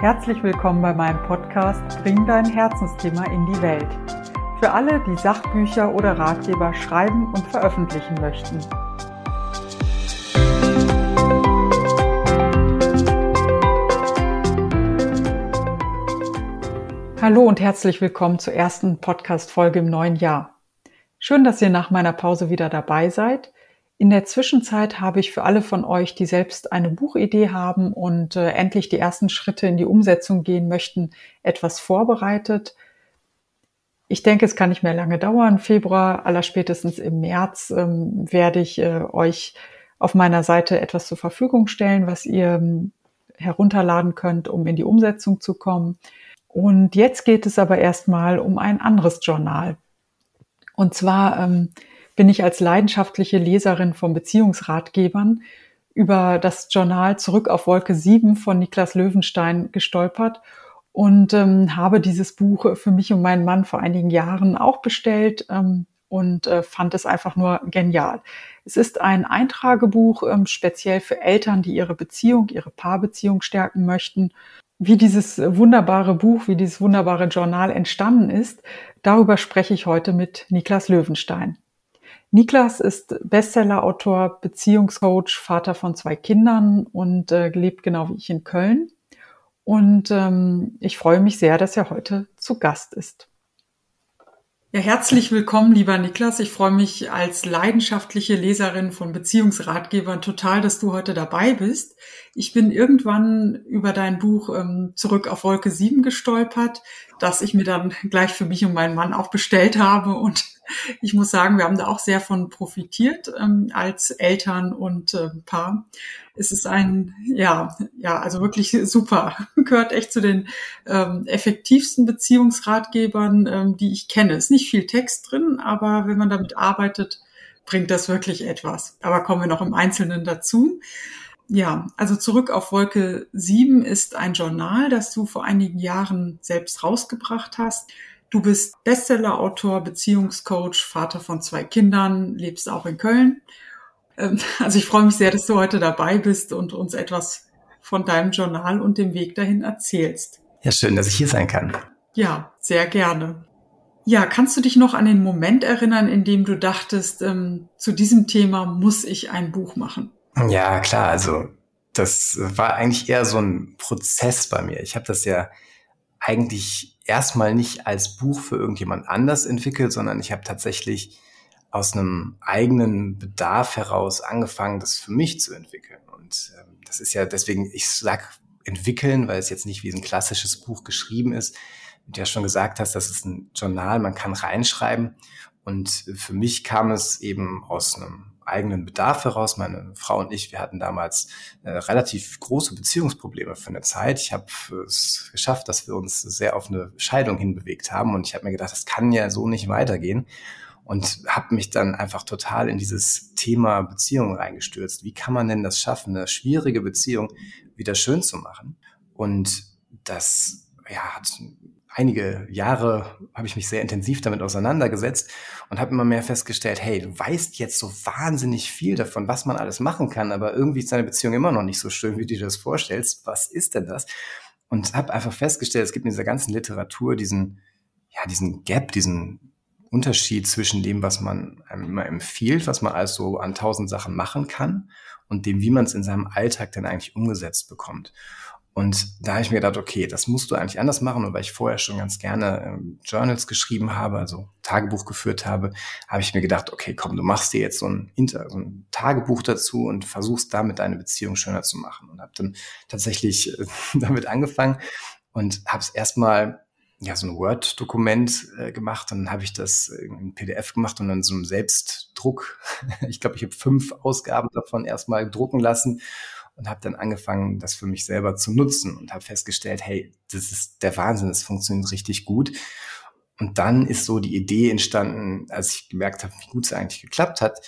Herzlich willkommen bei meinem Podcast Bring dein Herzensthema in die Welt. Für alle, die Sachbücher oder Ratgeber schreiben und veröffentlichen möchten. Hallo und herzlich willkommen zur ersten Podcast-Folge im neuen Jahr. Schön, dass ihr nach meiner Pause wieder dabei seid. In der Zwischenzeit habe ich für alle von euch, die selbst eine Buchidee haben und äh, endlich die ersten Schritte in die Umsetzung gehen möchten, etwas vorbereitet. Ich denke, es kann nicht mehr lange dauern. Februar, allerspätestens im März, ähm, werde ich äh, euch auf meiner Seite etwas zur Verfügung stellen, was ihr ähm, herunterladen könnt, um in die Umsetzung zu kommen. Und jetzt geht es aber erstmal um ein anderes Journal. Und zwar ähm, bin ich als leidenschaftliche Leserin von Beziehungsratgebern über das Journal Zurück auf Wolke 7 von Niklas Löwenstein gestolpert und ähm, habe dieses Buch für mich und meinen Mann vor einigen Jahren auch bestellt ähm, und äh, fand es einfach nur genial. Es ist ein Eintragebuch ähm, speziell für Eltern, die ihre Beziehung, ihre Paarbeziehung stärken möchten. Wie dieses wunderbare Buch, wie dieses wunderbare Journal entstanden ist, darüber spreche ich heute mit Niklas Löwenstein. Niklas ist Bestsellerautor, Beziehungscoach, Vater von zwei Kindern und äh, lebt genau wie ich in Köln. Und ähm, ich freue mich sehr, dass er heute zu Gast ist. Ja, herzlich willkommen, lieber Niklas. Ich freue mich als leidenschaftliche Leserin von Beziehungsratgebern total, dass du heute dabei bist. Ich bin irgendwann über dein Buch ähm, Zurück auf Wolke 7 gestolpert, das ich mir dann gleich für mich und meinen Mann auch bestellt habe und ich muss sagen, wir haben da auch sehr von profitiert ähm, als Eltern und äh, Paar. Es ist ein, ja, ja, also wirklich super. Gehört echt zu den ähm, effektivsten Beziehungsratgebern, ähm, die ich kenne. Ist nicht viel Text drin, aber wenn man damit arbeitet, bringt das wirklich etwas. Aber kommen wir noch im Einzelnen dazu. Ja, also zurück auf Wolke 7 ist ein Journal, das du vor einigen Jahren selbst rausgebracht hast. Du bist Bestsellerautor, Beziehungscoach, Vater von zwei Kindern, lebst auch in Köln. Ähm, also ich freue mich sehr, dass du heute dabei bist und uns etwas von deinem Journal und dem Weg dahin erzählst. Ja, schön, dass ich hier sein kann. Ja, sehr gerne. Ja, kannst du dich noch an den Moment erinnern, in dem du dachtest, ähm, zu diesem Thema muss ich ein Buch machen? Ja, klar. Also das war eigentlich eher so ein Prozess bei mir. Ich habe das ja eigentlich erstmal nicht als Buch für irgendjemand anders entwickelt, sondern ich habe tatsächlich aus einem eigenen Bedarf heraus angefangen, das für mich zu entwickeln. Und ähm, das ist ja deswegen, ich sag entwickeln, weil es jetzt nicht wie ein klassisches Buch geschrieben ist. Und du ja schon gesagt hast, das ist ein Journal, man kann reinschreiben. Und für mich kam es eben aus einem eigenen Bedarf heraus. Meine Frau und ich, wir hatten damals äh, relativ große Beziehungsprobleme für eine Zeit. Ich habe es geschafft, dass wir uns sehr auf eine Scheidung hinbewegt haben und ich habe mir gedacht, das kann ja so nicht weitergehen und habe mich dann einfach total in dieses Thema Beziehung reingestürzt. Wie kann man denn das schaffen, eine schwierige Beziehung wieder schön zu machen? Und das ja, hat einige Jahre habe ich mich sehr intensiv damit auseinandergesetzt und habe immer mehr festgestellt, hey, du weißt jetzt so wahnsinnig viel davon, was man alles machen kann, aber irgendwie ist deine Beziehung immer noch nicht so schön, wie du dir das vorstellst. Was ist denn das? Und habe einfach festgestellt, es gibt in dieser ganzen Literatur diesen, ja, diesen Gap, diesen Unterschied zwischen dem, was man einem immer empfiehlt, was man also an tausend Sachen machen kann und dem, wie man es in seinem Alltag dann eigentlich umgesetzt bekommt. Und da habe ich mir gedacht, okay, das musst du eigentlich anders machen. Und weil ich vorher schon ganz gerne ähm, Journals geschrieben habe, also Tagebuch geführt habe, habe ich mir gedacht, okay, komm, du machst dir jetzt so ein, Inter ein Tagebuch dazu und versuchst damit deine Beziehung schöner zu machen. Und habe dann tatsächlich äh, damit angefangen und habe es erstmal ja, so ein Word-Dokument äh, gemacht. Dann habe ich das in PDF gemacht und dann so einem Selbstdruck. ich glaube, ich habe fünf Ausgaben davon erstmal drucken lassen und habe dann angefangen, das für mich selber zu nutzen und habe festgestellt, hey, das ist der Wahnsinn, das funktioniert richtig gut. Und dann ist so die Idee entstanden, als ich gemerkt habe, wie gut es eigentlich geklappt hat,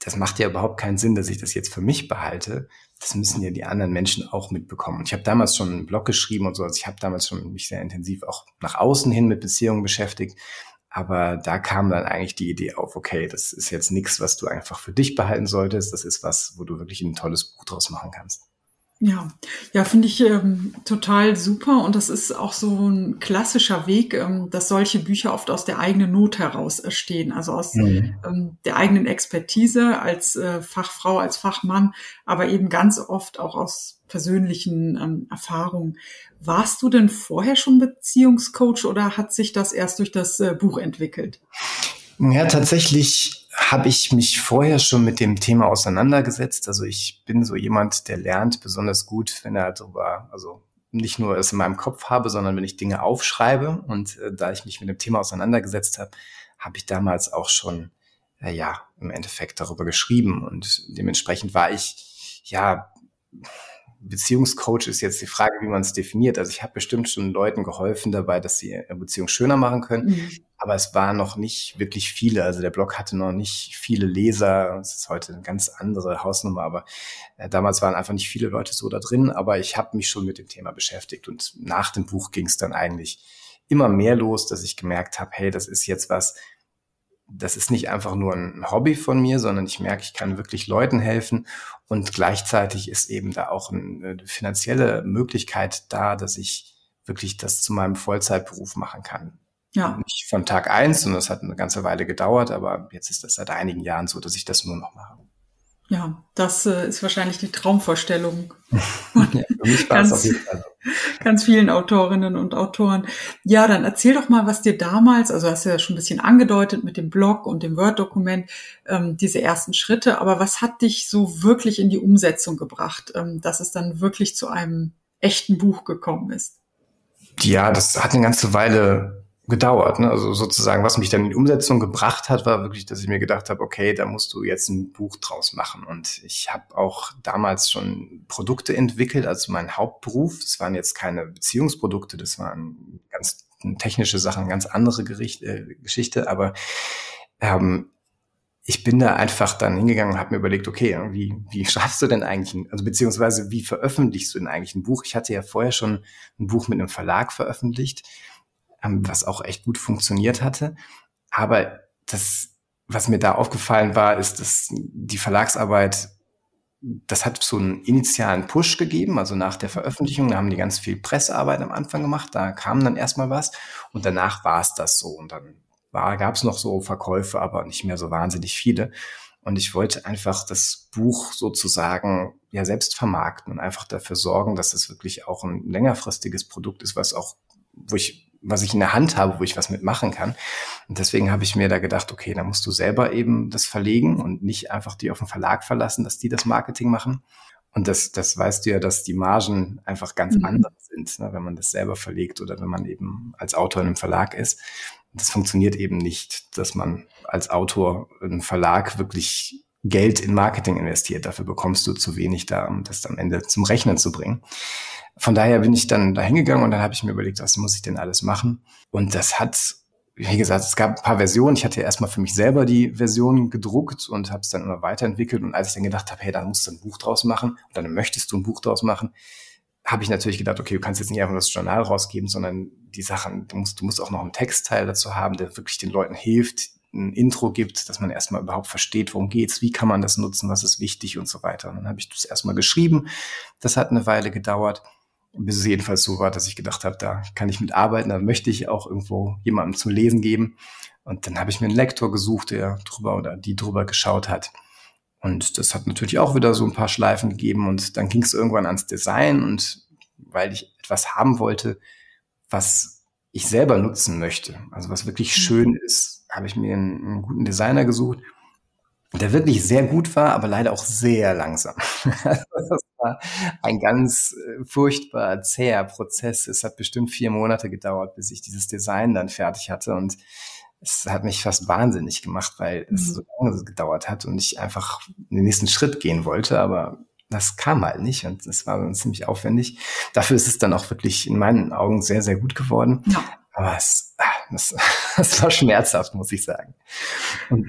das macht ja überhaupt keinen Sinn, dass ich das jetzt für mich behalte. Das müssen ja die anderen Menschen auch mitbekommen. Und ich habe damals schon einen Blog geschrieben und so, also ich habe damals schon mich sehr intensiv auch nach außen hin mit Beziehungen beschäftigt aber da kam dann eigentlich die Idee auf, okay, das ist jetzt nichts, was du einfach für dich behalten solltest. Das ist was, wo du wirklich ein tolles Buch draus machen kannst. Ja, ja, finde ich ähm, total super und das ist auch so ein klassischer Weg, ähm, dass solche Bücher oft aus der eigenen Not heraus entstehen, also aus mhm. ähm, der eigenen Expertise als äh, Fachfrau, als Fachmann, aber eben ganz oft auch aus persönlichen ähm, Erfahrungen. Warst du denn vorher schon Beziehungscoach oder hat sich das erst durch das äh, Buch entwickelt? Ja, tatsächlich habe ich mich vorher schon mit dem Thema auseinandergesetzt. Also ich bin so jemand, der lernt besonders gut, wenn er darüber, also nicht nur es in meinem Kopf habe, sondern wenn ich Dinge aufschreibe. Und äh, da ich mich mit dem Thema auseinandergesetzt habe, habe ich damals auch schon, äh, ja, im Endeffekt darüber geschrieben. Und dementsprechend war ich, ja, Beziehungscoach ist jetzt die Frage, wie man es definiert. Also ich habe bestimmt schon Leuten geholfen dabei, dass sie ihre Beziehung schöner machen können. Mhm. Aber es waren noch nicht wirklich viele. Also der Blog hatte noch nicht viele Leser. Es ist heute eine ganz andere Hausnummer. Aber äh, damals waren einfach nicht viele Leute so da drin. Aber ich habe mich schon mit dem Thema beschäftigt. Und nach dem Buch ging es dann eigentlich immer mehr los, dass ich gemerkt habe, hey, das ist jetzt was, das ist nicht einfach nur ein Hobby von mir, sondern ich merke, ich kann wirklich Leuten helfen und gleichzeitig ist eben da auch eine finanzielle Möglichkeit da, dass ich wirklich das zu meinem Vollzeitberuf machen kann. Ja. Nicht von Tag eins, sondern es hat eine ganze Weile gedauert, aber jetzt ist das seit einigen Jahren so, dass ich das nur noch mache. Ja, das äh, ist wahrscheinlich die Traumvorstellung. ja, für mich war es auf jeden Fall ganz vielen Autorinnen und Autoren. Ja, dann erzähl doch mal, was dir damals, also hast du ja schon ein bisschen angedeutet mit dem Blog und dem Word-Dokument, ähm, diese ersten Schritte, aber was hat dich so wirklich in die Umsetzung gebracht, ähm, dass es dann wirklich zu einem echten Buch gekommen ist? Ja, das hat eine ganze Weile gedauert. Ne? Also sozusagen, was mich dann in die Umsetzung gebracht hat, war wirklich, dass ich mir gedacht habe, okay, da musst du jetzt ein Buch draus machen. Und ich habe auch damals schon Produkte entwickelt, also mein Hauptberuf. Das waren jetzt keine Beziehungsprodukte, das waren ganz technische Sachen, ganz andere Gericht, äh, Geschichte. Aber ähm, ich bin da einfach dann hingegangen und habe mir überlegt, okay, wie, wie schreibst du denn eigentlich, ein, also beziehungsweise wie veröffentlichst du denn eigentlich ein Buch? Ich hatte ja vorher schon ein Buch mit einem Verlag veröffentlicht was auch echt gut funktioniert hatte. Aber das, was mir da aufgefallen war, ist, dass die Verlagsarbeit, das hat so einen initialen Push gegeben, also nach der Veröffentlichung, da haben die ganz viel Pressearbeit am Anfang gemacht, da kam dann erstmal was und danach war es das so und dann gab es noch so Verkäufe, aber nicht mehr so wahnsinnig viele. Und ich wollte einfach das Buch sozusagen ja selbst vermarkten und einfach dafür sorgen, dass es wirklich auch ein längerfristiges Produkt ist, was auch, wo ich was ich in der Hand habe, wo ich was mitmachen kann. Und deswegen habe ich mir da gedacht, okay, da musst du selber eben das verlegen und nicht einfach die auf den Verlag verlassen, dass die das Marketing machen. Und das, das weißt du ja, dass die Margen einfach ganz mhm. anders sind, ne, wenn man das selber verlegt oder wenn man eben als Autor in einem Verlag ist. Das funktioniert eben nicht, dass man als Autor im Verlag wirklich Geld in Marketing investiert. Dafür bekommst du zu wenig da, um das am Ende zum Rechnen zu bringen. Von daher bin ich dann da hingegangen und dann habe ich mir überlegt, was muss ich denn alles machen? Und das hat, wie gesagt, es gab ein paar Versionen. Ich hatte erstmal für mich selber die Version gedruckt und habe es dann immer weiterentwickelt. Und als ich dann gedacht habe, hey, dann musst du ein Buch draus machen und dann möchtest du ein Buch draus machen, habe ich natürlich gedacht, okay, du kannst jetzt nicht einfach das Journal rausgeben, sondern die Sachen, du musst, du musst auch noch einen Textteil dazu haben, der wirklich den Leuten hilft, ein Intro gibt, dass man erstmal überhaupt versteht, worum geht's, wie kann man das nutzen, was ist wichtig und so weiter. Und dann habe ich das erstmal geschrieben. Das hat eine Weile gedauert bis es jedenfalls so war, dass ich gedacht habe, da kann ich mitarbeiten, da möchte ich auch irgendwo jemandem zum Lesen geben. Und dann habe ich mir einen Lektor gesucht, der drüber oder die drüber geschaut hat. Und das hat natürlich auch wieder so ein paar Schleifen gegeben. Und dann ging es irgendwann ans Design. Und weil ich etwas haben wollte, was ich selber nutzen möchte, also was wirklich mhm. schön ist, habe ich mir einen, einen guten Designer gesucht der wirklich sehr gut war, aber leider auch sehr langsam. das war ein ganz äh, furchtbar zäher Prozess. Es hat bestimmt vier Monate gedauert, bis ich dieses Design dann fertig hatte und es hat mich fast wahnsinnig gemacht, weil mhm. es so lange gedauert hat und ich einfach den nächsten Schritt gehen wollte, aber das kam halt nicht und es war ziemlich aufwendig. Dafür ist es dann auch wirklich in meinen Augen sehr, sehr gut geworden. Ja. Aber es, ah, das, das war schmerzhaft, muss ich sagen. Und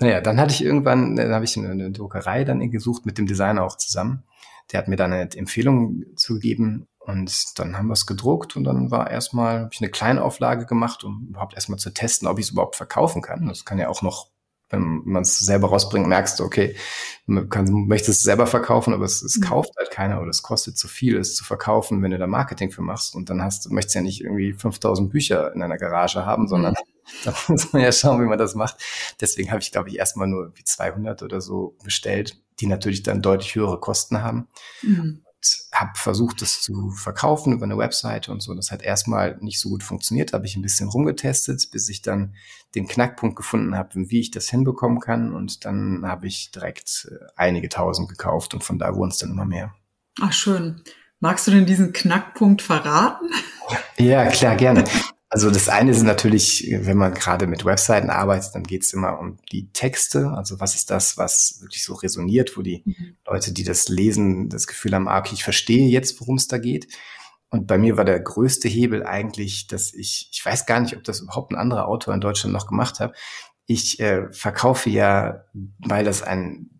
naja, dann hatte ich irgendwann, dann habe ich eine Druckerei dann gesucht mit dem Designer auch zusammen. Der hat mir dann eine Empfehlung zugegeben und dann haben wir es gedruckt und dann war erstmal, habe ich eine Kleinauflage gemacht, um überhaupt erstmal zu testen, ob ich es überhaupt verkaufen kann. Das kann ja auch noch wenn man es selber rausbringt, merkst du, okay, man kann, möchtest es selber verkaufen, aber es, es mhm. kauft halt keiner oder es kostet zu viel, es zu verkaufen, wenn du da Marketing für machst. Und dann hast du, möchtest ja nicht irgendwie 5000 Bücher in einer Garage haben, mhm. sondern da muss man ja schauen, wie man das macht. Deswegen habe ich, glaube ich, erstmal nur wie 200 oder so bestellt, die natürlich dann deutlich höhere Kosten haben. Mhm habe versucht, das zu verkaufen über eine Webseite und so. Das hat erstmal nicht so gut funktioniert, habe ich ein bisschen rumgetestet, bis ich dann den Knackpunkt gefunden habe, wie ich das hinbekommen kann. Und dann habe ich direkt äh, einige tausend gekauft und von da wurden es dann immer mehr. Ach, schön. Magst du denn diesen Knackpunkt verraten? Ja, klar, gerne. Also das eine ist natürlich, wenn man gerade mit Webseiten arbeitet, dann geht es immer um die Texte. Also was ist das, was wirklich so resoniert, wo die mhm. Leute, die das lesen, das Gefühl haben, ah, okay, ich verstehe jetzt, worum es da geht. Und bei mir war der größte Hebel eigentlich, dass ich, ich weiß gar nicht, ob das überhaupt ein anderer Autor in Deutschland noch gemacht hat. Ich äh, verkaufe ja, weil das ein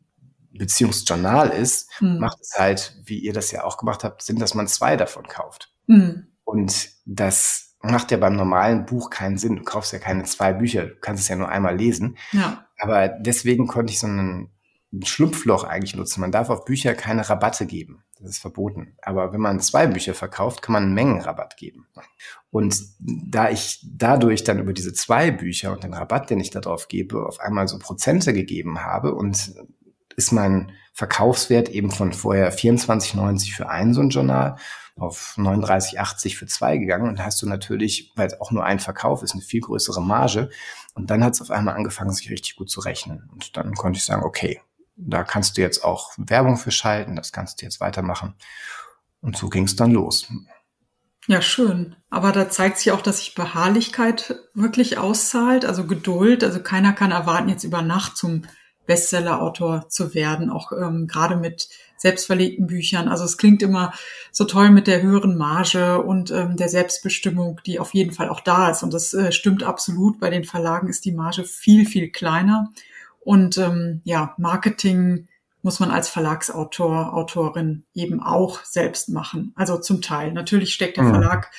Beziehungsjournal ist, mhm. macht es halt, wie ihr das ja auch gemacht habt, Sinn, dass man zwei davon kauft. Mhm. Und das macht ja beim normalen Buch keinen Sinn. Du kaufst ja keine zwei Bücher, du kannst es ja nur einmal lesen. Ja. Aber deswegen konnte ich so einen, ein Schlupfloch eigentlich nutzen. Man darf auf Bücher keine Rabatte geben. Das ist verboten. Aber wenn man zwei Bücher verkauft, kann man einen Mengenrabatt geben. Und da ich dadurch dann über diese zwei Bücher und den Rabatt, den ich darauf gebe, auf einmal so Prozente gegeben habe und ist mein Verkaufswert eben von vorher 24,90 für ein so ein Journal auf 39,80 für zwei gegangen und hast du natürlich, weil es auch nur ein Verkauf ist, eine viel größere Marge. Und dann hat es auf einmal angefangen, sich richtig gut zu rechnen. Und dann konnte ich sagen, okay, da kannst du jetzt auch Werbung für schalten, das kannst du jetzt weitermachen. Und so ging es dann los. Ja, schön. Aber da zeigt sich auch, dass sich Beharrlichkeit wirklich auszahlt, also Geduld. Also keiner kann erwarten, jetzt über Nacht zum Bestseller-Autor zu werden, auch ähm, gerade mit selbstverlegten Büchern. Also es klingt immer so toll mit der höheren Marge und ähm, der Selbstbestimmung, die auf jeden Fall auch da ist. Und das äh, stimmt absolut. Bei den Verlagen ist die Marge viel, viel kleiner. Und ähm, ja, Marketing muss man als Verlagsautor, Autorin eben auch selbst machen. Also zum Teil. Natürlich steckt der mhm. Verlag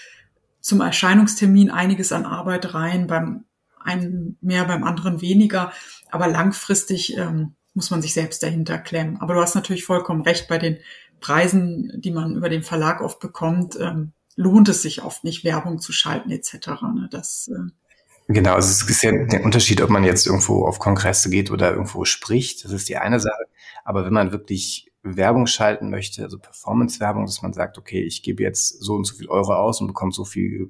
zum Erscheinungstermin einiges an Arbeit rein, beim einen mehr, beim anderen weniger. Aber langfristig ähm, muss man sich selbst dahinter klemmen. Aber du hast natürlich vollkommen recht, bei den Preisen, die man über den Verlag oft bekommt, ähm, lohnt es sich oft nicht, Werbung zu schalten etc. Ne? Das, äh Genau, also es ist ja der Unterschied, ob man jetzt irgendwo auf Kongresse geht oder irgendwo spricht. Das ist die eine Sache. Aber wenn man wirklich Werbung schalten möchte, also Performance-Werbung, dass man sagt, okay, ich gebe jetzt so und so viel Euro aus und bekomme so viel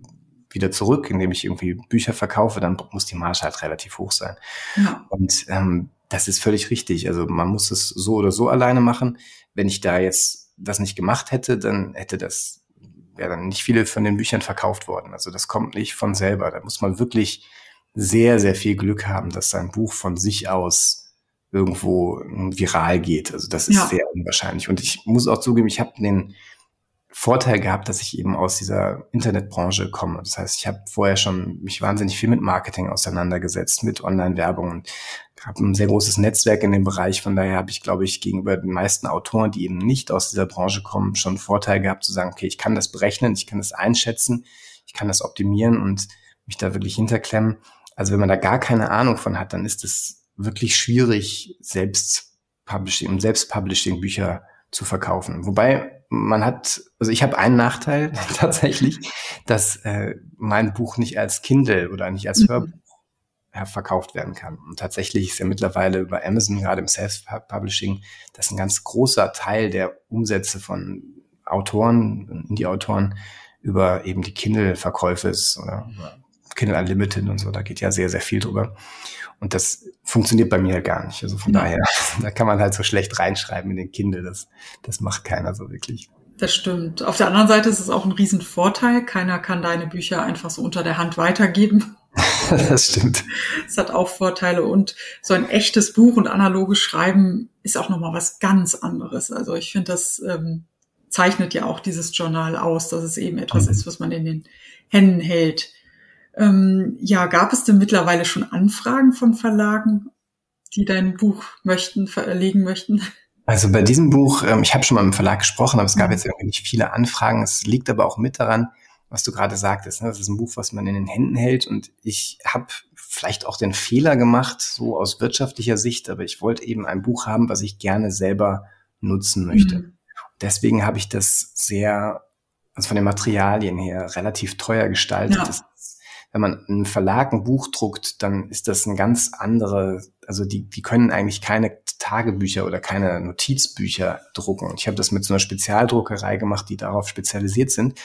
wieder zurück, indem ich irgendwie Bücher verkaufe, dann muss die Marge halt relativ hoch sein. Ja. Und ähm, das ist völlig richtig. Also man muss es so oder so alleine machen. Wenn ich da jetzt das nicht gemacht hätte, dann hätte das wäre dann nicht viele von den Büchern verkauft worden. Also das kommt nicht von selber. Da muss man wirklich sehr, sehr viel Glück haben, dass sein Buch von sich aus irgendwo viral geht. Also das ist ja. sehr unwahrscheinlich. Und ich muss auch zugeben, ich habe den Vorteil gehabt, dass ich eben aus dieser Internetbranche komme. Das heißt, ich habe vorher schon mich wahnsinnig viel mit Marketing auseinandergesetzt, mit Online-Werbung und habe ein sehr großes Netzwerk in dem Bereich. Von daher habe ich, glaube ich, gegenüber den meisten Autoren, die eben nicht aus dieser Branche kommen, schon Vorteil gehabt zu sagen, okay, ich kann das berechnen, ich kann das einschätzen, ich kann das optimieren und mich da wirklich hinterklemmen. Also wenn man da gar keine Ahnung von hat, dann ist es wirklich schwierig, selbst Publishing, um selbst Publishing Bücher zu verkaufen. Wobei man hat, also ich habe einen Nachteil tatsächlich, dass äh, mein Buch nicht als Kindle oder nicht als mhm. Hörbuch verkauft werden kann. Und tatsächlich ist ja mittlerweile über Amazon, gerade im Self-Publishing, das ein ganz großer Teil der Umsätze von Autoren, Indie-Autoren über eben die Kindle-Verkäufe ist oder Kindle Unlimited und so, da geht ja sehr, sehr viel drüber. Und das funktioniert bei mir halt gar nicht. Also von ja. daher, da kann man halt so schlecht reinschreiben in den Kindle. Das, das macht keiner so wirklich. Das stimmt. Auf der anderen Seite ist es auch ein Riesenvorteil. Keiner kann deine Bücher einfach so unter der Hand weitergeben. das stimmt. Es hat auch Vorteile und so ein echtes Buch und analoges Schreiben ist auch nochmal was ganz anderes. Also ich finde, das ähm, zeichnet ja auch dieses Journal aus, dass es eben etwas mhm. ist, was man in den Händen hält. Ähm, ja, gab es denn mittlerweile schon Anfragen von Verlagen, die dein Buch möchten, verlegen möchten? Also bei diesem Buch, ähm, ich habe schon mal mit dem Verlag gesprochen, aber es gab mhm. jetzt irgendwie nicht viele Anfragen. Es liegt aber auch mit daran, was du gerade sagtest. Ne? Das ist ein Buch, was man in den Händen hält und ich habe vielleicht auch den Fehler gemacht, so aus wirtschaftlicher Sicht, aber ich wollte eben ein Buch haben, was ich gerne selber nutzen möchte. Mhm. Deswegen habe ich das sehr, also von den Materialien her, relativ teuer gestaltet. Ja. Das wenn man einen Verlag ein Buch druckt, dann ist das ein ganz andere, also die, die können eigentlich keine Tagebücher oder keine Notizbücher drucken. Ich habe das mit so einer Spezialdruckerei gemacht, die darauf spezialisiert sind.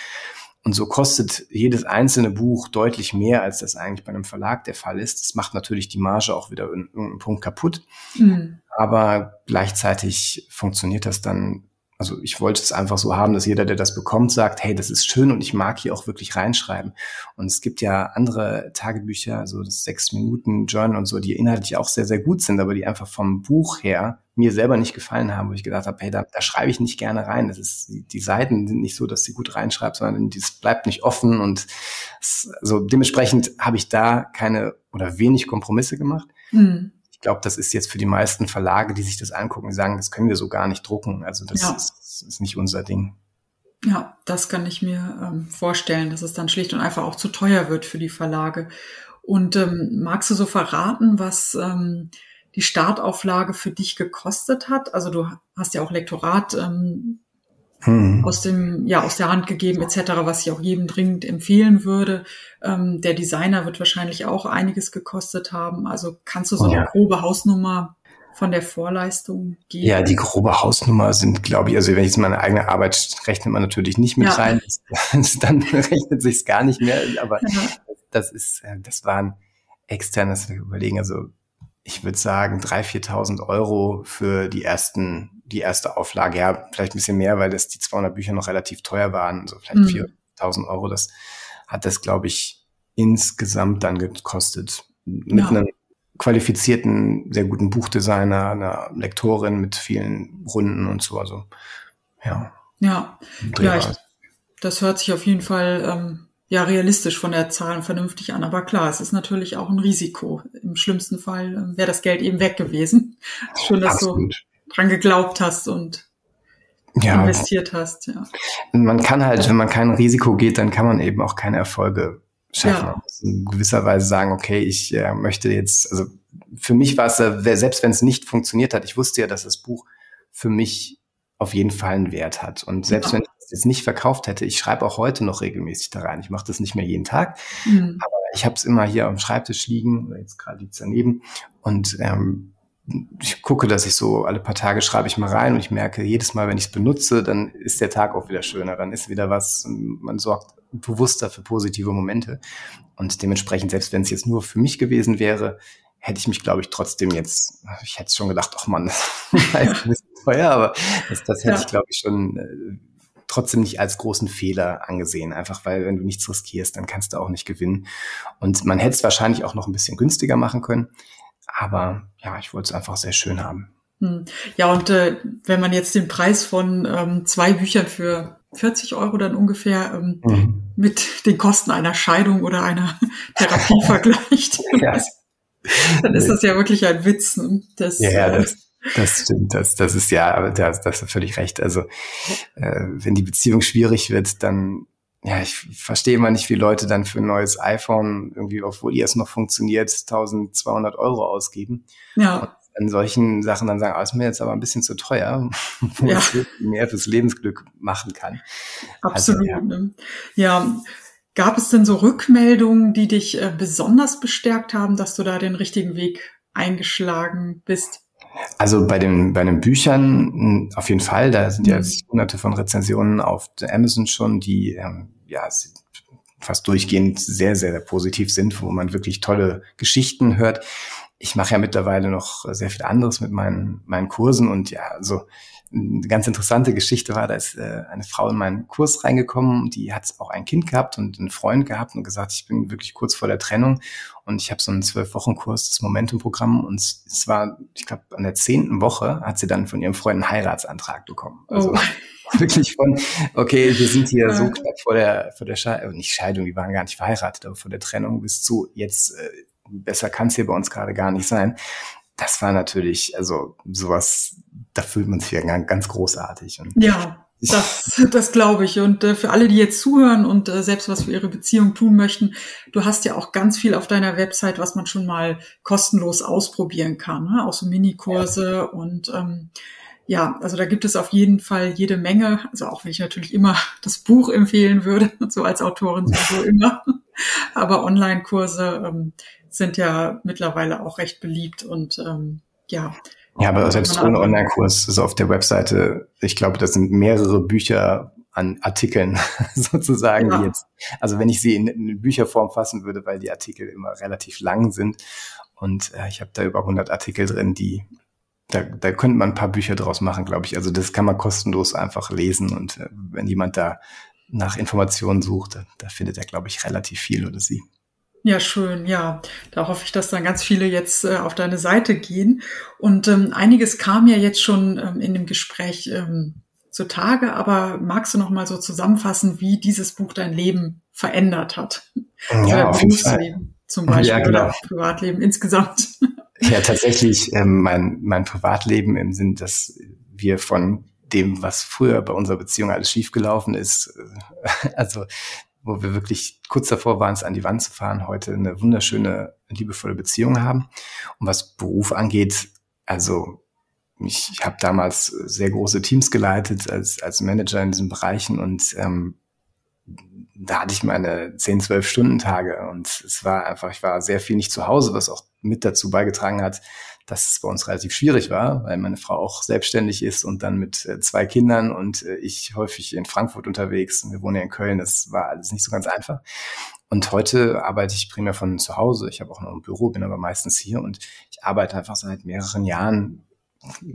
Und so kostet jedes einzelne Buch deutlich mehr, als das eigentlich bei einem Verlag der Fall ist. Das macht natürlich die Marge auch wieder in irgendeinem Punkt kaputt. Mhm. Aber gleichzeitig funktioniert das dann also ich wollte es einfach so haben, dass jeder, der das bekommt, sagt, hey, das ist schön und ich mag hier auch wirklich reinschreiben. Und es gibt ja andere Tagebücher, so das sechs Minuten Journal und so, die inhaltlich auch sehr, sehr gut sind, aber die einfach vom Buch her mir selber nicht gefallen haben, wo ich gedacht habe, hey, da, da schreibe ich nicht gerne rein. Das ist, die, die Seiten sind nicht so, dass sie gut reinschreibt, sondern das bleibt nicht offen und es, also dementsprechend habe ich da keine oder wenig Kompromisse gemacht. Mhm glaube, das ist jetzt für die meisten Verlage, die sich das angucken, sagen, das können wir so gar nicht drucken. Also das, ja. ist, ist, nicht unser Ding. Ja, das kann ich mir ähm, vorstellen, dass es dann schlicht und einfach auch zu teuer wird für die Verlage. Und ähm, magst du so verraten, was ähm, die Startauflage für dich gekostet hat? Also du hast ja auch Lektorat ähm, hm. aus dem, ja, aus der Hand gegeben etc., was ich auch jedem dringend empfehlen würde. Ähm, der Designer wird wahrscheinlich auch einiges gekostet haben. Also kannst du so ja. eine grobe Hausnummer von der Vorleistung geben? Ja, die grobe Hausnummer sind, glaube ich, also wenn ich jetzt meine eigene Arbeit rechnet man natürlich nicht mit ja. rein, dann rechnet sich's gar nicht mehr, aber ja. das ist, äh, das waren externes Überlegen, also ich würde sagen, 3.000, 4.000 Euro für die ersten, die erste Auflage. Ja, vielleicht ein bisschen mehr, weil das die 200 Bücher noch relativ teuer waren. Also vielleicht mhm. 4.000 Euro. Das hat das, glaube ich, insgesamt dann gekostet. Mit ja. einem qualifizierten, sehr guten Buchdesigner, einer Lektorin mit vielen Runden und so. Also, ja. Ja, ja ich, das hört sich auf jeden Fall ähm, ja realistisch von der Zahl vernünftig an. Aber klar, es ist natürlich auch ein Risiko. Im schlimmsten Fall äh, wäre das Geld eben weg gewesen. Schön, dass Absolut. du dran geglaubt hast und ja. investiert hast. Ja. Man kann halt, wenn man kein Risiko geht, dann kann man eben auch keine Erfolge schaffen. Ja. In gewisser Weise sagen, okay, ich äh, möchte jetzt, also für mich war es, selbst wenn es nicht funktioniert hat, ich wusste ja, dass das Buch für mich auf jeden Fall einen Wert hat. Und selbst ja. wenn ich es jetzt nicht verkauft hätte, ich schreibe auch heute noch regelmäßig da rein. Ich mache das nicht mehr jeden Tag, mhm. aber ich habe es immer hier am Schreibtisch liegen, jetzt gerade liegt daneben. Und ähm, ich gucke, dass ich so alle paar Tage schreibe ich mal rein und ich merke, jedes Mal, wenn ich es benutze, dann ist der Tag auch wieder schöner, dann ist wieder was, man sorgt bewusster für positive Momente. Und dementsprechend, selbst wenn es jetzt nur für mich gewesen wäre, hätte ich mich, glaube ich, trotzdem jetzt, ich hätte schon gedacht, ach man, das ist ein bisschen teuer, aber das, das hätte ja. ich, glaube ich, schon äh, trotzdem nicht als großen Fehler angesehen. Einfach weil, wenn du nichts riskierst, dann kannst du auch nicht gewinnen. Und man hätte es wahrscheinlich auch noch ein bisschen günstiger machen können. Aber ja, ich wollte es einfach sehr schön haben. Hm. Ja, und äh, wenn man jetzt den Preis von ähm, zwei Büchern für 40 Euro dann ungefähr ähm, mhm. mit den Kosten einer Scheidung oder einer Therapie vergleicht, ja. dann ist das ja wirklich ein Witz. Ne? Das, ja, ja, äh, das, das stimmt, das, das ist ja, aber das, das hast völlig recht. Also äh, wenn die Beziehung schwierig wird, dann ja, ich verstehe immer nicht, wie Leute dann für ein neues iPhone irgendwie, obwohl ihr es noch funktioniert, 1200 Euro ausgeben. Ja. Und an solchen Sachen dann sagen, ah, ist mir jetzt aber ein bisschen zu teuer, wo ja. man mehr fürs Lebensglück machen kann. Also, Absolut. Also, ja. ja. Gab es denn so Rückmeldungen, die dich äh, besonders bestärkt haben, dass du da den richtigen Weg eingeschlagen bist? Also bei den, bei den Büchern hm, auf jeden Fall, da sind ja mhm. hunderte von Rezensionen auf Amazon schon, die ähm, ja fast durchgehend sehr, sehr positiv sind, wo man wirklich tolle Geschichten hört. Ich mache ja mittlerweile noch sehr viel anderes mit meinen, meinen Kursen und ja, also eine ganz interessante Geschichte war, da ist äh, eine Frau in meinen Kurs reingekommen, die hat auch ein Kind gehabt und einen Freund gehabt und gesagt, ich bin wirklich kurz vor der Trennung und ich habe so einen zwölf-Wochen-Kurs, das Momentum-Programm und es war, ich glaube, an der zehnten Woche hat sie dann von ihrem Freund einen Heiratsantrag bekommen. Also oh. wirklich von, okay, wir sind hier so knapp vor der, vor der Scheidung, nicht Scheidung, die waren gar nicht verheiratet, aber vor der Trennung bis zu jetzt, äh, besser kann es hier bei uns gerade gar nicht sein das war natürlich, also sowas, da fühlt man sich ja ganz großartig. Und ja. Das, das glaube ich. Und äh, für alle, die jetzt zuhören und äh, selbst was für ihre Beziehung tun möchten, du hast ja auch ganz viel auf deiner Website, was man schon mal kostenlos ausprobieren kann. Ne? Auch so Minikurse ja. und ähm, ja, also da gibt es auf jeden Fall jede Menge. Also auch wenn ich natürlich immer das Buch empfehlen würde, so als Autorin sowieso immer. Aber Online-Kurse ähm, sind ja mittlerweile auch recht beliebt und ähm, ja. Ja, aber selbst ohne Online-Kurs ist auf der Webseite, ich glaube, das sind mehrere Bücher an Artikeln sozusagen, ja. die jetzt, also wenn ich sie in, in Bücherform fassen würde, weil die Artikel immer relativ lang sind und äh, ich habe da über 100 Artikel drin, die da, da könnte man ein paar Bücher draus machen, glaube ich. Also das kann man kostenlos einfach lesen und äh, wenn jemand da nach Informationen sucht, da, da findet er, glaube ich, relativ viel oder sie. Ja, schön, ja. Da hoffe ich, dass dann ganz viele jetzt äh, auf deine Seite gehen. Und ähm, einiges kam ja jetzt schon ähm, in dem Gespräch ähm, zutage, aber magst du noch mal so zusammenfassen, wie dieses Buch dein Leben verändert hat? Ja, auf jeden zum Beispiel ja, genau. oder Privatleben insgesamt. Ja, tatsächlich ähm, mein, mein Privatleben im Sinn, dass wir von dem, was früher bei unserer Beziehung alles schiefgelaufen ist, äh, also wo wir wirklich kurz davor waren, es an die Wand zu fahren, heute eine wunderschöne, liebevolle Beziehung haben. Und was Beruf angeht, also ich, ich habe damals sehr große Teams geleitet als, als Manager in diesen Bereichen und ähm, da hatte ich meine 10, 12 Stunden Tage und es war einfach, ich war sehr viel nicht zu Hause, was auch mit dazu beigetragen hat, dass es bei uns relativ schwierig war, weil meine Frau auch selbstständig ist und dann mit äh, zwei Kindern und äh, ich häufig in Frankfurt unterwegs. Wir wohnen ja in Köln, das war alles nicht so ganz einfach. Und heute arbeite ich primär von zu Hause. Ich habe auch noch ein Büro, bin aber meistens hier und ich arbeite einfach seit mehreren Jahren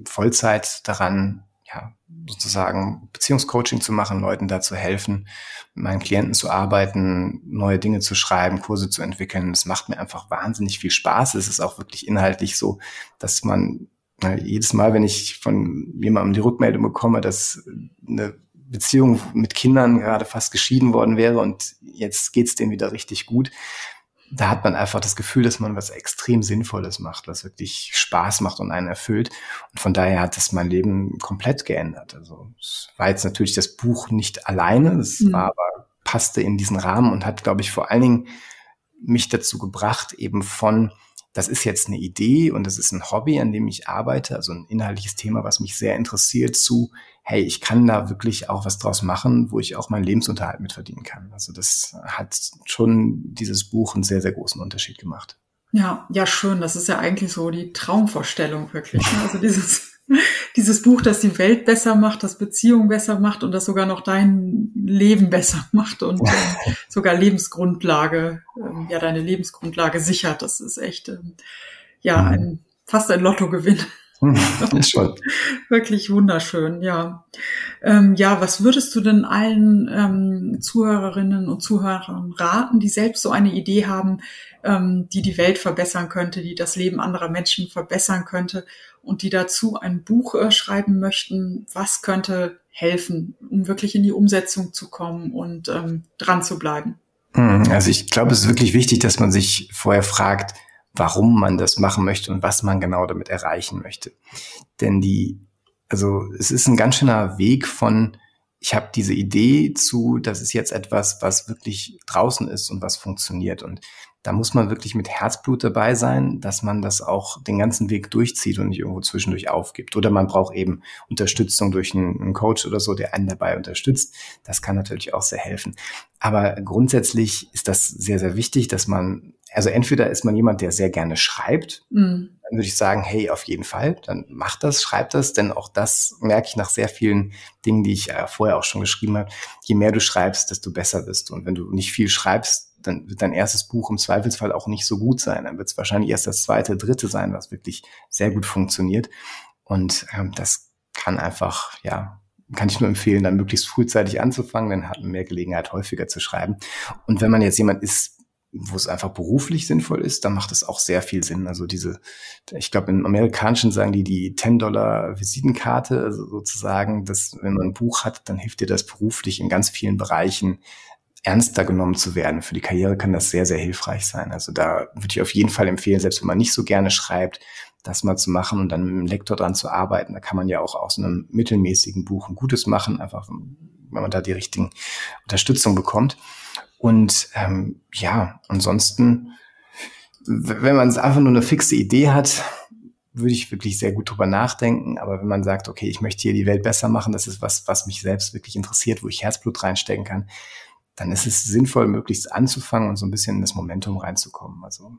Vollzeit daran, ja, sozusagen Beziehungscoaching zu machen, Leuten da zu helfen, mit meinen Klienten zu arbeiten, neue Dinge zu schreiben, Kurse zu entwickeln. Es macht mir einfach wahnsinnig viel Spaß. Es ist auch wirklich inhaltlich so, dass man na, jedes Mal, wenn ich von jemandem die Rückmeldung bekomme, dass eine Beziehung mit Kindern gerade fast geschieden worden wäre und jetzt geht's denen wieder richtig gut, da hat man einfach das Gefühl, dass man was extrem Sinnvolles macht, was wirklich Spaß macht und einen erfüllt. Und von daher hat das mein Leben komplett geändert. Also es war jetzt natürlich das Buch nicht alleine, es mhm. war aber passte in diesen Rahmen und hat, glaube ich, vor allen Dingen mich dazu gebracht, eben von das ist jetzt eine Idee und das ist ein Hobby, an dem ich arbeite, also ein inhaltliches Thema, was mich sehr interessiert, zu, hey, ich kann da wirklich auch was draus machen, wo ich auch meinen Lebensunterhalt mitverdienen kann. Also das hat schon dieses Buch einen sehr, sehr großen Unterschied gemacht. Ja, ja, schön. Das ist ja eigentlich so die Traumvorstellung wirklich. Ne? Also dieses, dieses Buch, das die Welt besser macht, das Beziehung besser macht und das sogar noch dein Leben besser macht und äh, sogar Lebensgrundlage, äh, ja, deine Lebensgrundlage sichert. Das ist echt, äh, ja, ein, fast ein Lottogewinn. ist schon. Wirklich wunderschön, ja. Ähm, ja, was würdest du denn allen ähm, Zuhörerinnen und Zuhörern raten, die selbst so eine Idee haben, ähm, die die Welt verbessern könnte, die das Leben anderer Menschen verbessern könnte und die dazu ein Buch äh, schreiben möchten? Was könnte helfen, um wirklich in die Umsetzung zu kommen und ähm, dran zu bleiben? Hm, also ich glaube, es ist wirklich wichtig, dass man sich vorher fragt, warum man das machen möchte und was man genau damit erreichen möchte. Denn die, also es ist ein ganz schöner Weg von, ich habe diese Idee zu, das ist jetzt etwas, was wirklich draußen ist und was funktioniert. Und da muss man wirklich mit Herzblut dabei sein, dass man das auch den ganzen Weg durchzieht und nicht irgendwo zwischendurch aufgibt. Oder man braucht eben Unterstützung durch einen, einen Coach oder so, der einen dabei unterstützt. Das kann natürlich auch sehr helfen. Aber grundsätzlich ist das sehr, sehr wichtig, dass man also entweder ist man jemand, der sehr gerne schreibt, mhm. dann würde ich sagen, hey, auf jeden Fall, dann mach das, schreib das, denn auch das merke ich nach sehr vielen Dingen, die ich äh, vorher auch schon geschrieben habe. Je mehr du schreibst, desto besser bist du. Und wenn du nicht viel schreibst, dann wird dein erstes Buch im Zweifelsfall auch nicht so gut sein. Dann wird es wahrscheinlich erst das zweite, dritte sein, was wirklich sehr gut funktioniert. Und ähm, das kann einfach, ja, kann ich nur empfehlen, dann möglichst frühzeitig anzufangen, dann hat man mehr Gelegenheit, häufiger zu schreiben. Und wenn man jetzt jemand ist, wo es einfach beruflich sinnvoll ist, dann macht es auch sehr viel Sinn. Also diese, ich glaube, im Amerikanischen sagen die die 10-Dollar Visitenkarte, also sozusagen, dass wenn man ein Buch hat, dann hilft dir das beruflich in ganz vielen Bereichen ernster genommen zu werden. Für die Karriere kann das sehr, sehr hilfreich sein. Also da würde ich auf jeden Fall empfehlen, selbst wenn man nicht so gerne schreibt, das mal zu machen und dann mit dem Lektor dran zu arbeiten. Da kann man ja auch aus einem mittelmäßigen Buch ein gutes machen, einfach wenn man da die richtigen Unterstützung bekommt. Und ähm, ja, ansonsten, wenn man einfach nur eine fixe Idee hat, würde ich wirklich sehr gut drüber nachdenken. Aber wenn man sagt, okay, ich möchte hier die Welt besser machen, das ist was, was mich selbst wirklich interessiert, wo ich Herzblut reinstecken kann, dann ist es sinnvoll, möglichst anzufangen und so ein bisschen in das Momentum reinzukommen. Also,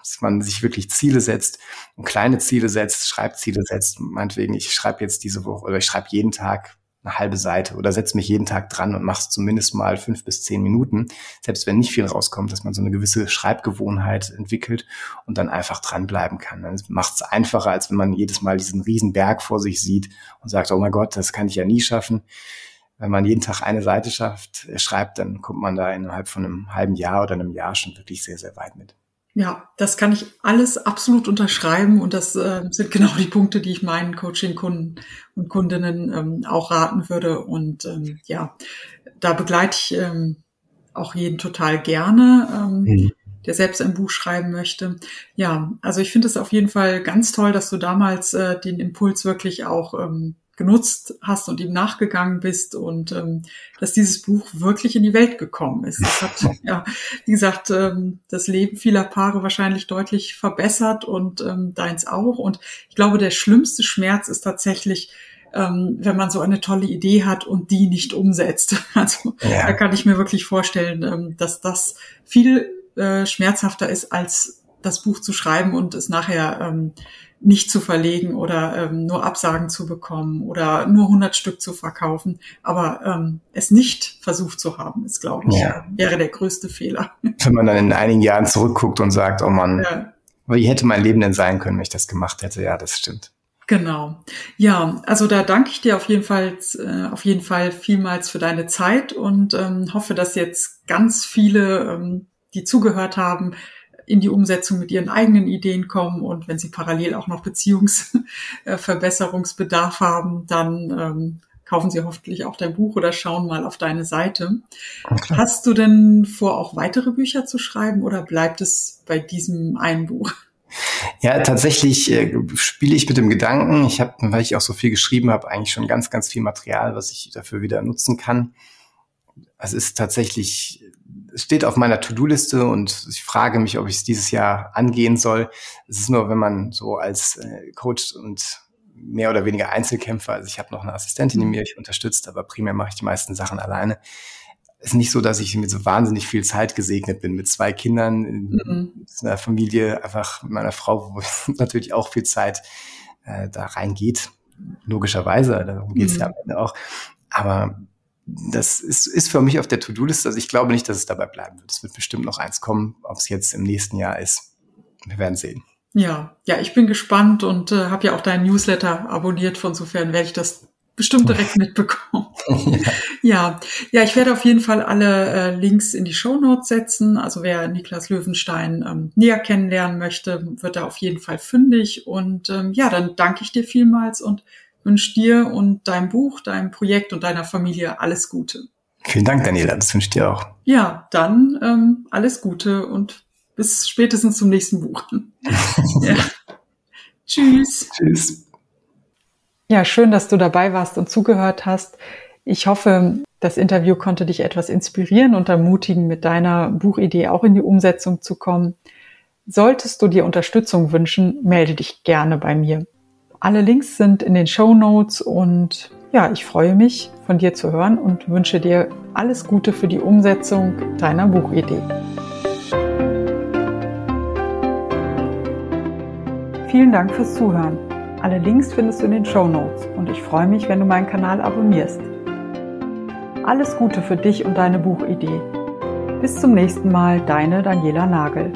dass man sich wirklich Ziele setzt und kleine Ziele setzt, Schreibziele setzt. Meinetwegen, ich schreibe jetzt diese Woche oder ich schreibe jeden Tag eine halbe Seite oder setze mich jeden Tag dran und mach's zumindest mal fünf bis zehn Minuten, selbst wenn nicht viel rauskommt, dass man so eine gewisse Schreibgewohnheit entwickelt und dann einfach dranbleiben kann. Dann macht's einfacher, als wenn man jedes Mal diesen riesen Berg vor sich sieht und sagt, oh mein Gott, das kann ich ja nie schaffen wenn man jeden Tag eine Seite schafft, äh, schreibt, dann kommt man da innerhalb von einem halben Jahr oder einem Jahr schon wirklich sehr, sehr weit mit. Ja, das kann ich alles absolut unterschreiben und das äh, sind genau die Punkte, die ich meinen Coaching-Kunden und Kundinnen ähm, auch raten würde. Und ähm, ja, da begleite ich ähm, auch jeden total gerne, ähm, mhm. der selbst ein Buch schreiben möchte. Ja, also ich finde es auf jeden Fall ganz toll, dass du damals äh, den Impuls wirklich auch ähm, genutzt hast und ihm nachgegangen bist und ähm, dass dieses Buch wirklich in die Welt gekommen ist. Das hat, ja, wie gesagt, ähm, das Leben vieler Paare wahrscheinlich deutlich verbessert und ähm, deins auch. Und ich glaube, der schlimmste Schmerz ist tatsächlich, ähm, wenn man so eine tolle Idee hat und die nicht umsetzt. Also ja. da kann ich mir wirklich vorstellen, ähm, dass das viel äh, schmerzhafter ist, als das Buch zu schreiben und es nachher ähm, nicht zu verlegen oder ähm, nur Absagen zu bekommen oder nur 100 Stück zu verkaufen. Aber ähm, es nicht versucht zu haben, ist, glaube ich, ja. wäre der größte Fehler. Wenn man dann in einigen Jahren zurückguckt und sagt, oh Mann, ja. wie hätte mein Leben denn sein können, wenn ich das gemacht hätte? Ja, das stimmt. Genau. Ja, also da danke ich dir auf jeden Fall, äh, auf jeden Fall vielmals für deine Zeit und ähm, hoffe, dass jetzt ganz viele, ähm, die zugehört haben, in die Umsetzung mit ihren eigenen Ideen kommen und wenn sie parallel auch noch Beziehungsverbesserungsbedarf haben, dann ähm, kaufen sie hoffentlich auch dein Buch oder schauen mal auf deine Seite. Okay. Hast du denn vor, auch weitere Bücher zu schreiben oder bleibt es bei diesem einen Buch? Ja, tatsächlich äh, spiele ich mit dem Gedanken. Ich habe, weil ich auch so viel geschrieben habe, eigentlich schon ganz, ganz viel Material, was ich dafür wieder nutzen kann. Es ist tatsächlich steht auf meiner To-Do-Liste und ich frage mich, ob ich es dieses Jahr angehen soll. Es ist nur, wenn man so als äh, Coach und mehr oder weniger Einzelkämpfer, also ich habe noch eine Assistentin, die mhm. mich unterstützt, aber primär mache ich die meisten Sachen alleine. Es ist nicht so, dass ich mit so wahnsinnig viel Zeit gesegnet bin, mit zwei Kindern, mhm. in einer Familie, einfach mit meiner Frau, wo natürlich auch viel Zeit äh, da reingeht. Logischerweise, darum geht es mhm. ja am Ende auch. Aber das ist, ist für mich auf der To-Do-Liste. Also ich glaube nicht, dass es dabei bleiben wird. Es wird bestimmt noch eins kommen, ob es jetzt im nächsten Jahr ist. Wir werden sehen. Ja, ja, ich bin gespannt und äh, habe ja auch deinen Newsletter abonniert. Von sofern werde ich das bestimmt direkt mitbekommen. ja. ja, ich werde auf jeden Fall alle äh, Links in die Show Notes setzen. Also wer Niklas Löwenstein ähm, näher kennenlernen möchte, wird da auf jeden Fall fündig. Und ähm, ja, dann danke ich dir vielmals und wünsche dir und deinem Buch, deinem Projekt und deiner Familie alles Gute. Vielen Dank, Daniela. Das wünsche ich dir auch. Ja, dann ähm, alles Gute und bis spätestens zum nächsten Buch. ja. Tschüss. Tschüss. Ja, schön, dass du dabei warst und zugehört hast. Ich hoffe, das Interview konnte dich etwas inspirieren und ermutigen, mit deiner Buchidee auch in die Umsetzung zu kommen. Solltest du dir Unterstützung wünschen, melde dich gerne bei mir. Alle Links sind in den Show Notes und ja, ich freue mich, von dir zu hören und wünsche dir alles Gute für die Umsetzung deiner Buchidee. Vielen Dank fürs Zuhören. Alle Links findest du in den Show Notes und ich freue mich, wenn du meinen Kanal abonnierst. Alles Gute für dich und deine Buchidee. Bis zum nächsten Mal, deine Daniela Nagel.